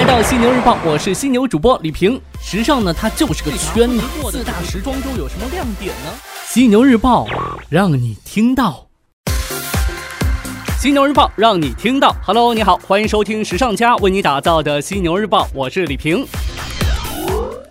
来到犀牛日报，我是犀牛主播李平。时尚呢，它就是个圈子。四大时装周有什么亮点呢？犀牛日报让你听到。犀牛日报让你听到。Hello，你好，欢迎收听时尚家为你打造的犀牛日报，我是李平。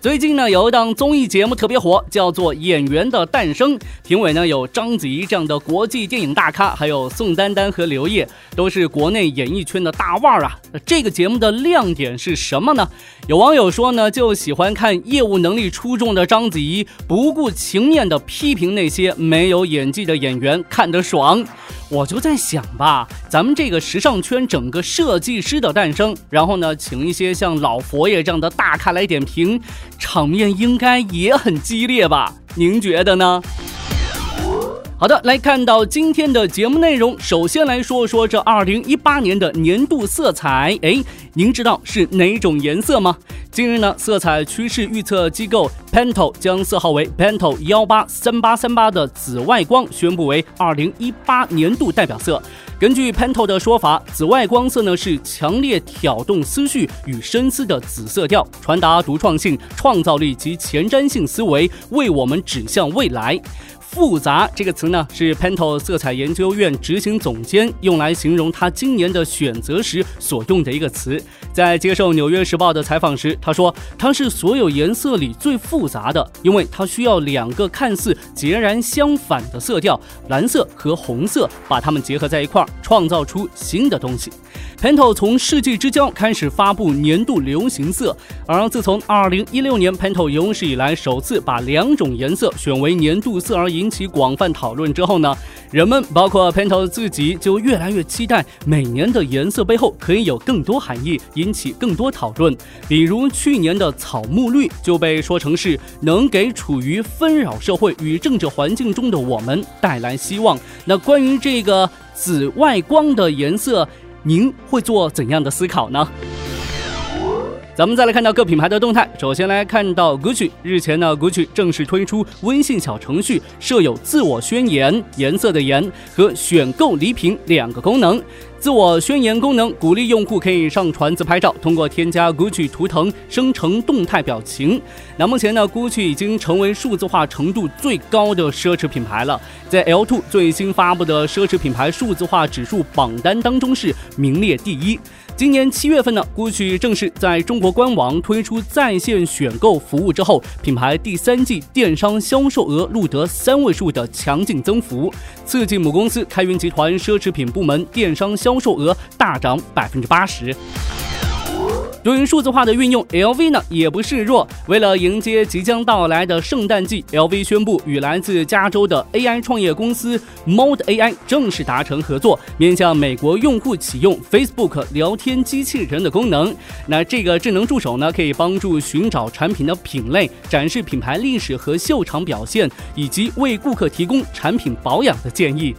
最近呢，有一档综艺节目特别火，叫做《演员的诞生》。评委呢有章子怡这样的国际电影大咖，还有宋丹丹和刘烨，都是国内演艺圈的大腕儿啊。那这个节目的亮点是什么呢？有网友说呢，就喜欢看业务能力出众的章子怡不顾情面的批评那些没有演技的演员，看得爽。我就在想吧，咱们这个时尚圈整个设计师的诞生，然后呢，请一些像老佛爷这样的大咖来点评，场面应该也很激烈吧？您觉得呢？好的，来看到今天的节目内容，首先来说说这二零一八年的年度色彩。哎，您知道是哪种颜色吗？近日呢，色彩趋势预测机构 Pantol 将色号为 Pantol 幺八三八三八的紫外光宣布为二零一八年度代表色。根据 Pantol 的说法，紫外光色呢是强烈挑动思绪与深思的紫色调，传达独创性、创造力及前瞻性思维，为我们指向未来。复杂这个词呢，是 Pantol 色彩研究院执行总监用来形容他今年的选择时所用的一个词。在接受《纽约时报》的采访时，他说：“它是所有颜色里最复杂的，因为它需要两个看似截然相反的色调——蓝色和红色，把它们结合在一块儿，创造出新的东西。” Pantone 从世纪之交开始发布年度流行色，而自从2016年 Pantone 有史以来首次把两种颜色选为年度色而引起广泛讨论之后呢，人们包括 Pantone 自己就越来越期待每年的颜色背后可以有更多含义，引起更多讨论。比如去年的草木绿就被说成是能给处于纷扰社会与政治环境中的我们带来希望。那关于这个紫外光的颜色。您会做怎样的思考呢？咱们再来看到各品牌的动态。首先来看到 Gucci，日前呢，Gucci 正式推出微信小程序，设有自我宣言、颜色的颜和选购礼品两个功能。自我宣言功能鼓励用户可以上传自拍照，通过添加 Gucci 图腾生成动态表情。那目前呢，Gucci 已经成为数字化程度最高的奢侈品牌了，在 L2 最新发布的奢侈品牌数字化指数榜单当中是名列第一。今年七月份呢，GUCCI 正式在中国官网推出在线选购服务之后，品牌第三季电商销售额录得三位数的强劲增幅，刺激母公司开云集团奢侈品部门电商销售额大涨百分之八十。对于数字化的运用，LV 呢也不示弱。为了迎接即将到来的圣诞季，LV 宣布与来自加州的 AI 创业公司 Mode AI 正式达成合作，面向美国用户启用 Facebook 聊天机器人的功能。那这个智能助手呢，可以帮助寻找产品的品类、展示品牌历史和秀场表现，以及为顾客提供产品保养的建议。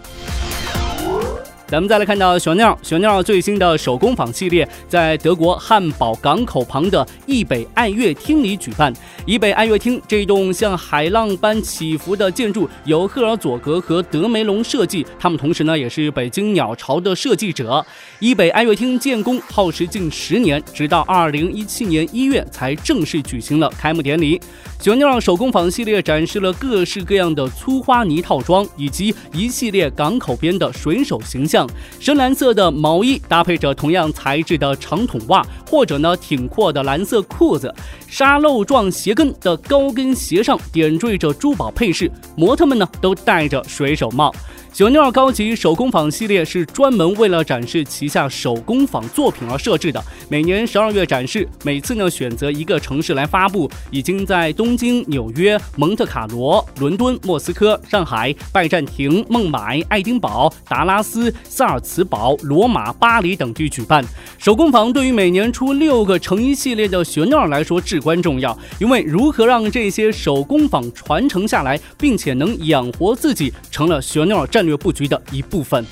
咱们再来看到小鸟，小鸟最新的手工坊系列在德国汉堡港口旁的易北爱乐厅里举办。易北爱乐厅这一栋像海浪般起伏的建筑由赫尔佐格和德梅隆设计，他们同时呢也是北京鸟巢的设计者。易北爱乐厅建工耗时近十年，直到二零一七年一月才正式举行了开幕典礼。小鸟手工坊系列展示了各式各样的粗花泥套装，以及一系列港口边的水手形象。深蓝色的毛衣搭配着同样材质的长筒袜，或者呢挺阔的蓝色裤子，沙漏状鞋跟的高跟鞋上点缀着珠宝配饰，模特们呢都戴着水手帽。雪尼尔高级手工坊系列是专门为了展示旗下手工坊作品而设置的，每年十二月展示，每次呢选择一个城市来发布，已经在东京、纽约、蒙特卡罗、伦敦、莫斯科、上海、拜占庭、孟买、爱丁堡、达拉斯、萨尔茨堡、罗马、巴黎等地举办。手工坊对于每年出六个成衣系列的雪尼尔来说至关重要，因为如何让这些手工坊传承下来，并且能养活自己，成了雪尼尔战。战略布局的一部分。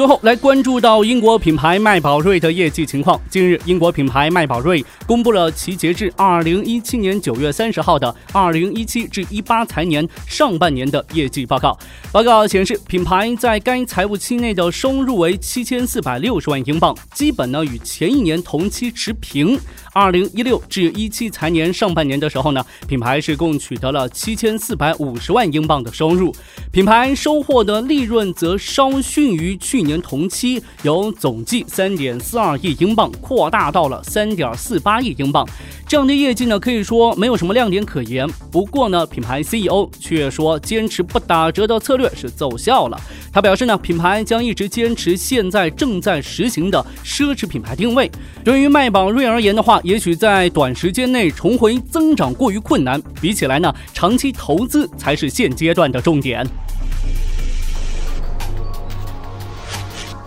最后来关注到英国品牌迈宝瑞的业绩情况。近日，英国品牌迈宝瑞公布了其截至二零一七年九月三十号的二零一七至一八财年上半年的业绩报告。报告显示，品牌在该财务期内的收入为七千四百六十万英镑，基本呢与前一年同期持平。二零一六至一七财年上半年的时候呢，品牌是共取得了七千四百五十万英镑的收入，品牌收获的利润则稍逊于去年。年同期由总计三点四二亿英镑扩大到了三点四八亿英镑，这样的业绩呢，可以说没有什么亮点可言。不过呢，品牌 CEO 却说，坚持不打折的策略是奏效了。他表示呢，品牌将一直坚持现在正在实行的奢侈品牌定位。对于迈宝瑞而言的话，也许在短时间内重回增长过于困难，比起来呢，长期投资才是现阶段的重点。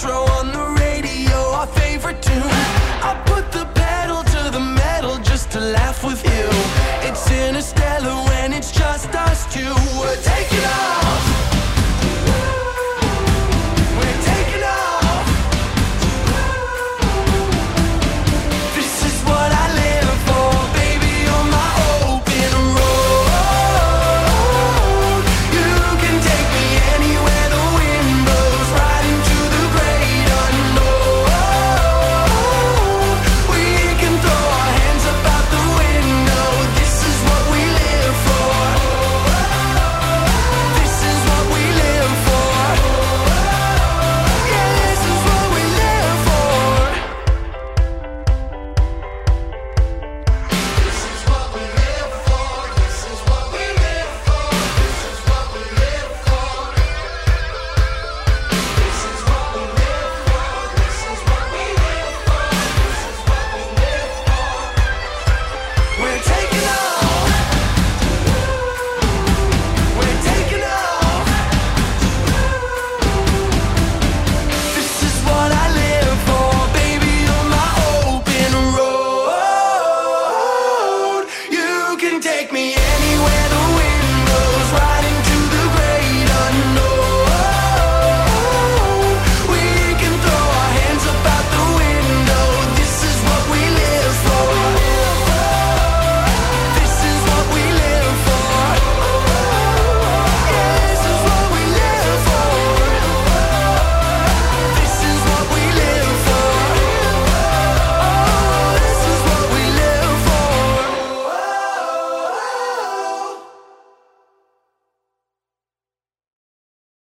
Throw on the